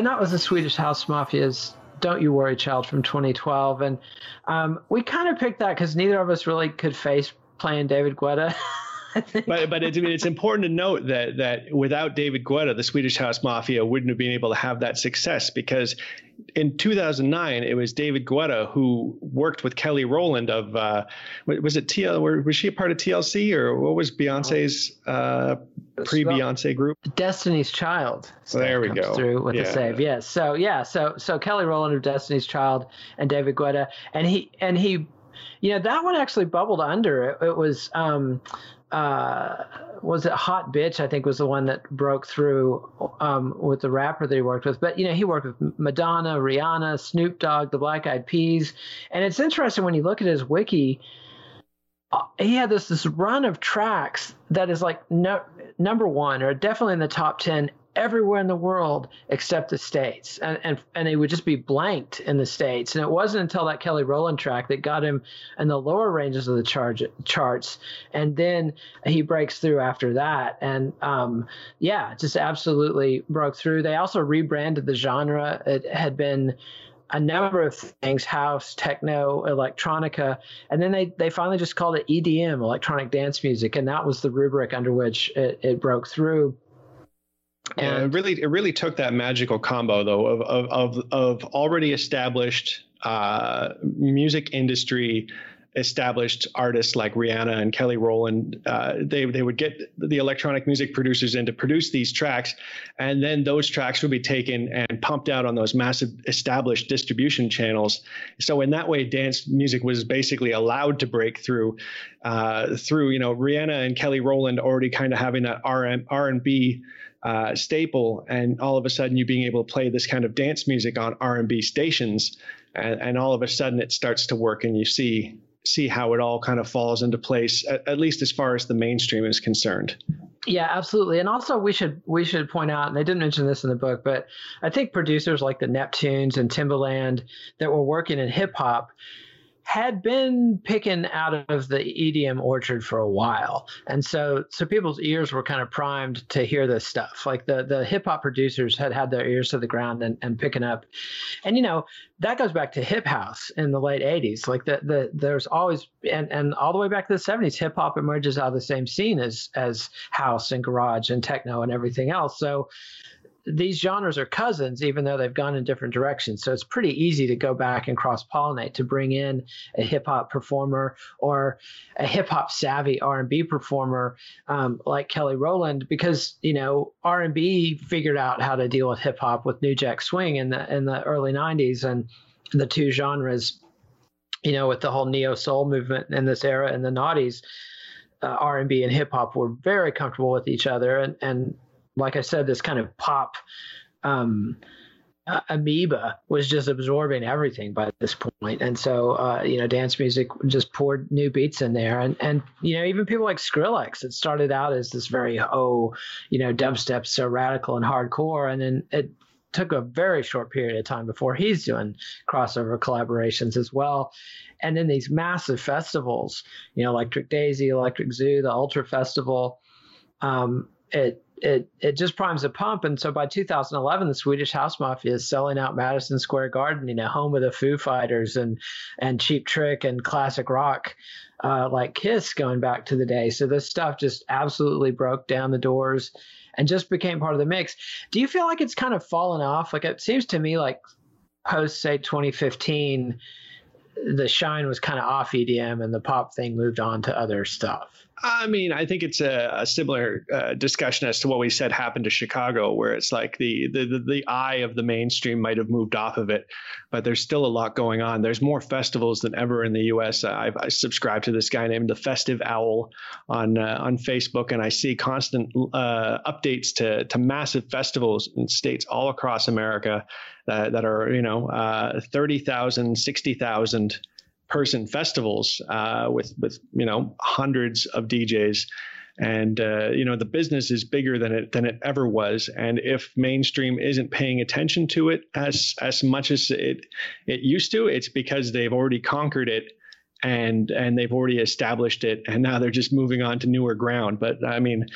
Speaker 2: And that was the Swedish House Mafia's "Don't You Worry, Child" from 2012, and um, we kind of picked that because neither of us really could face playing David Guetta.
Speaker 3: but but it's, it's important to note that that without David Guetta, the Swedish House Mafia wouldn't have been able to have that success because in 2009 it was David Guetta who worked with Kelly Rowland of uh, was it TL was she a part of TLC or what was Beyonce's uh, pre Beyonce group?
Speaker 2: Destiny's Child.
Speaker 3: So there we go.
Speaker 2: Through with yeah. the save, yes. So yeah, so so Kelly Rowland of Destiny's Child and David Guetta, and he and he you know that one actually bubbled under it, it was um, uh, was it Hot Bitch? I think was the one that broke through um, with the rapper that he worked with. But you know, he worked with Madonna, Rihanna, Snoop Dogg, the Black Eyed Peas, and it's interesting when you look at his wiki. Uh, he had this this run of tracks that is like no, number one or definitely in the top ten everywhere in the world except the states, and and and he would just be blanked in the states. And it wasn't until that Kelly Rowland track that got him in the lower ranges of the charge, charts, and then he breaks through after that. And um, yeah, just absolutely broke through. They also rebranded the genre. It had been a number of things house techno electronica and then they, they finally just called it edm electronic dance music and that was the rubric under which it, it broke through
Speaker 3: and it really it really took that magical combo though of of of, of already established uh, music industry established artists like Rihanna and Kelly Rowland, uh, they they would get the electronic music producers in to produce these tracks, and then those tracks would be taken and pumped out on those massive established distribution channels. So in that way, dance music was basically allowed to break through, uh, through you know Rihanna and Kelly Rowland already kind of having that R and B. Uh, staple, and all of a sudden you being able to play this kind of dance music on R and B stations, and, and all of a sudden it starts to work, and you see see how it all kind of falls into place, at, at, least as far as the mainstream is concerned.
Speaker 2: Yeah, absolutely. And also, we should we should point out, and they didn't mention this in the book, but I think producers like the Neptunes and Timbaland that were working in hip hop had been picking out of the EDM orchard for a while, and so so people's ears were kind of primed to hear this stuff. Like the the hip hop producers had had their ears to the ground and, and picking up, and you know that goes back to hip house in the late '80s. Like the the there's always and and all the way back to the '70s, hip hop emerges out of the same scene as as house and garage and techno and everything else. So these genres are cousins, even though they've gone in different directions. So it's pretty easy to go back and cross pollinate to bring in a hip hop performer or a hip hop savvy R and B performer um, like Kelly Rowland, because you know R and B figured out how to deal with hip hop with New Jack Swing in the in the early '90s, and the two genres, you know, with the whole neo soul movement in this era in the '90s. Uh, R&B and hip hop were very comfortable with each other, and and like I said, this kind of pop um, uh, amoeba was just absorbing everything by this point. And so, uh, you know, dance music just poured new beats in there. And, and, you know, even people like Skrillex, it started out as this very, oh, you know, dubstep, so radical and hardcore. And then it took a very short period of time before he's doing crossover collaborations as well. And then these massive festivals, you know, Electric Daisy, Electric Zoo, the Ultra Festival, um, it it it just primes the pump. And so by 2011, the Swedish House Mafia is selling out Madison Square Garden, you know, home of the Foo Fighters and and Cheap Trick and classic rock, uh, like Kiss, going back to the day. So this stuff just absolutely broke down the doors and just became part of the mix. Do you feel like it's kind of fallen off? Like it seems to me like post say 2015 the shine was kind of off EDM and the pop thing moved on to other stuff.
Speaker 3: I mean, I think it's a, a similar uh, discussion as to what we said happened to Chicago, where it's like the, the, the the eye of the mainstream might have moved off of it, but there's still a lot going on. There's more festivals than ever in the U.S. I've I subscribe to this guy named the Festive Owl on uh, on Facebook, and I see constant uh, updates to to massive festivals in states all across America that, that are you know uh, 30,000, 60,000 person festivals uh, with with you know hundreds of DJs and uh, you know the business is bigger than it than it ever was. And if mainstream isn't paying attention to it as as much as it it used to it's because they've already conquered it and and they've already established it and now they're just moving on to newer ground. But i mean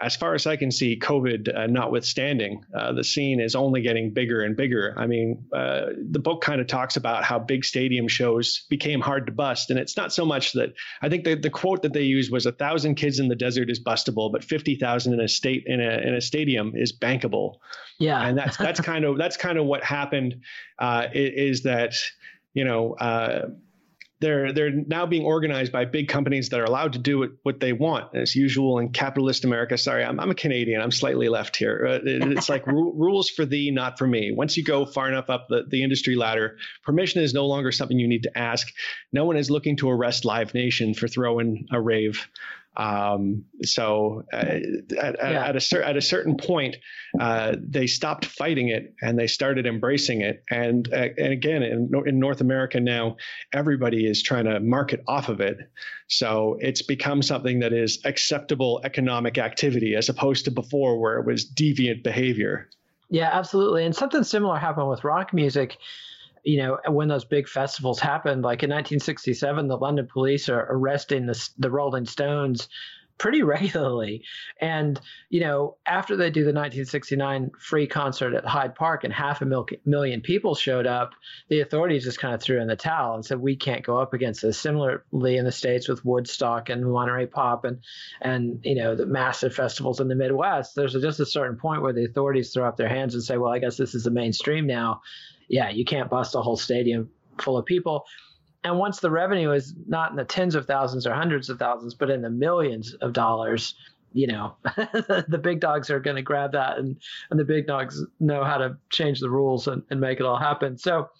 Speaker 3: as far as i can see covid uh, notwithstanding uh, the scene is only getting bigger and bigger. I mean uh, the book kind of talks about how big stadium shows became hard to bust and it's not so much that i think the, the quote that they used was a thousand kids in the desert is bustable but 50000 in a state in a, in a stadium is bankable.
Speaker 2: Yeah.
Speaker 3: And that's that's kind of that's kind of what happened uh, is, is that you know uh, they're they're now being organized by big companies that are allowed to do what they want. As usual in capitalist america sorry i'm, I'm a canadian i'm slightly left here. Uh, it's like ru- rules for thee not for me. Once you go far enough up the, the industry ladder permission is no longer something you need to ask. No one is looking to arrest live nation for throwing a rave Um, so uh, at, yeah. at, a cer- at a certain point, uh, they stopped fighting it and they started embracing it. And uh, and again, in, in North America now, everybody is trying to market off of it. So it's become something that is acceptable economic activity as opposed to before where it was deviant behavior.
Speaker 2: Yeah, absolutely. And something similar happened with rock music you know, when those big festivals happened, like in 1967, the London police are arresting the, the Rolling Stones pretty regularly. And, you know, after they do the 1969 free concert at Hyde Park and half a mil- million people showed up, the authorities just kind of threw in the towel and said, we can't go up against this. Similarly in the States with Woodstock and Monterey Pop and, and, you know, the massive festivals in the Midwest, there's just a certain point where the authorities throw up their hands and say, well, I guess this is the mainstream now yeah, you can't bust a whole stadium full of people. And once the revenue is not in the tens of thousands or hundreds of thousands, but in the millions of dollars, you know, the big dogs are going to grab that, and and the big dogs know how to change the rules and, and make it all happen. So,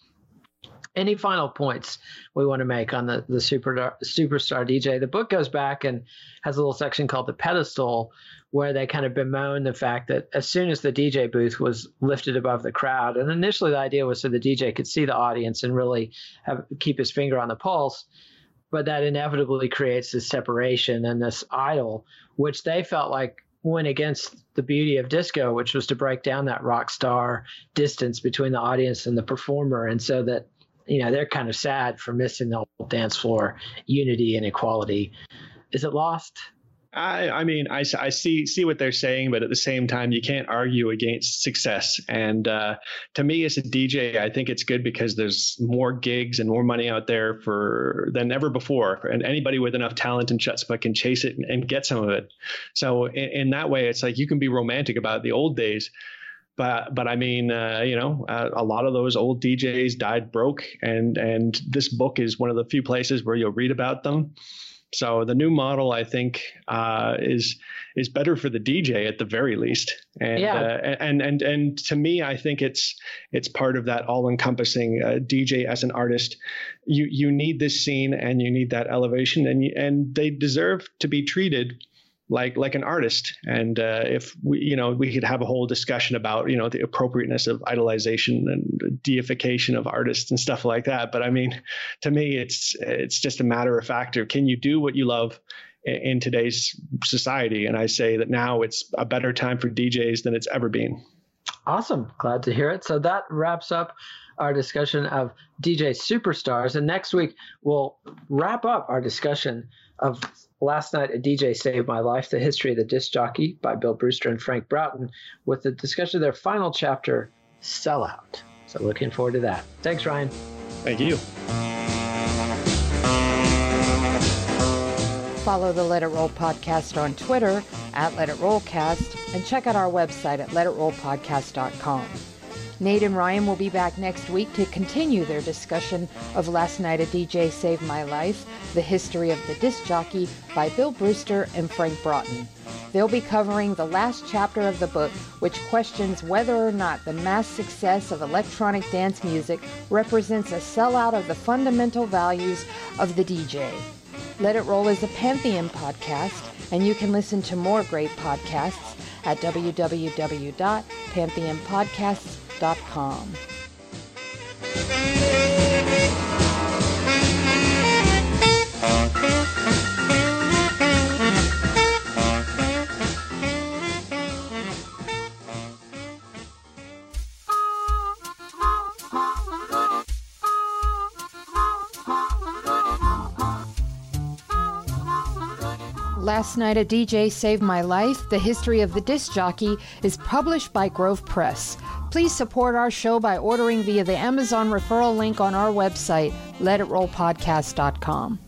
Speaker 2: any final points we want to make on the the super superstar DJ? The book goes back and has a little section called the pedestal, where they kind of bemoan the fact that as soon as the DJ booth was lifted above the crowd, and initially the idea was so the DJ could see the audience and really have, keep his finger on the pulse, but that inevitably creates this separation and this idol, which they felt like went against the beauty of disco, which was to break down that rock star distance between the audience and the performer, and so that you know they're kind of sad for missing the old dance floor unity and equality. Is it lost?
Speaker 3: I, I mean, I, I see see what they're saying, but at the same time, you can't argue against success. And uh, to me, as a DJ, I think it's good because there's more gigs and more money out there for than ever before, and anybody with enough talent and chutzpah can chase it and, and get some of it. So in, in, that way, it's like you can be romantic about the old days. But, but I mean, uh, you know, uh, a lot of those old DJs died broke, and and this book is one of the few places where you'll read about them. So the new model, I think, uh, is is better for the DJ at the very least. And, yeah. Uh, and and and to me, I think it's it's part of that all-encompassing uh, DJ as an artist. You you need this scene and you need that elevation, and you, and they deserve to be treated like like an artist. And uh, if we you know we could have a whole discussion about you know the appropriateness of idolization and deification of artists and stuff like that. But i mean to me it's it's just a matter of factor. Can you do what you love in, in today's society? And i say that now it's a better time for djs than it's ever been.
Speaker 2: Awesome. Glad to hear it. So that wraps up our discussion of dj superstars and next week we'll wrap up our discussion of Last Night a DJ Saved My Life, The History of the Disc Jockey by Bill Brewster and Frank Broughton, with the discussion of their final chapter, Sellout. So looking forward to that. Thanks, Ryan.
Speaker 3: Thank you.
Speaker 1: Follow the Let It Roll podcast on Twitter at Let It Rollcast and check out our website at letitrollpodcast.com. Nate and Ryan will be back next week to continue their discussion of Last Night a DJ Saved My Life, The History of the Disc Jockey by Bill Brewster and Frank Broughton. They'll be covering the last chapter of the book, which questions whether or not the mass success of electronic dance music represents a sellout of the fundamental values of the DJ. Let It Roll is a Pantheon podcast, and you can listen to more great podcasts at www.pantheonpodcasts.com com. Last Night a DJ Saved My Life, The History of the Disc Jockey, is published by Grove Press. Please support our show by ordering via the Amazon referral link on our website, letitrollpodcast.com.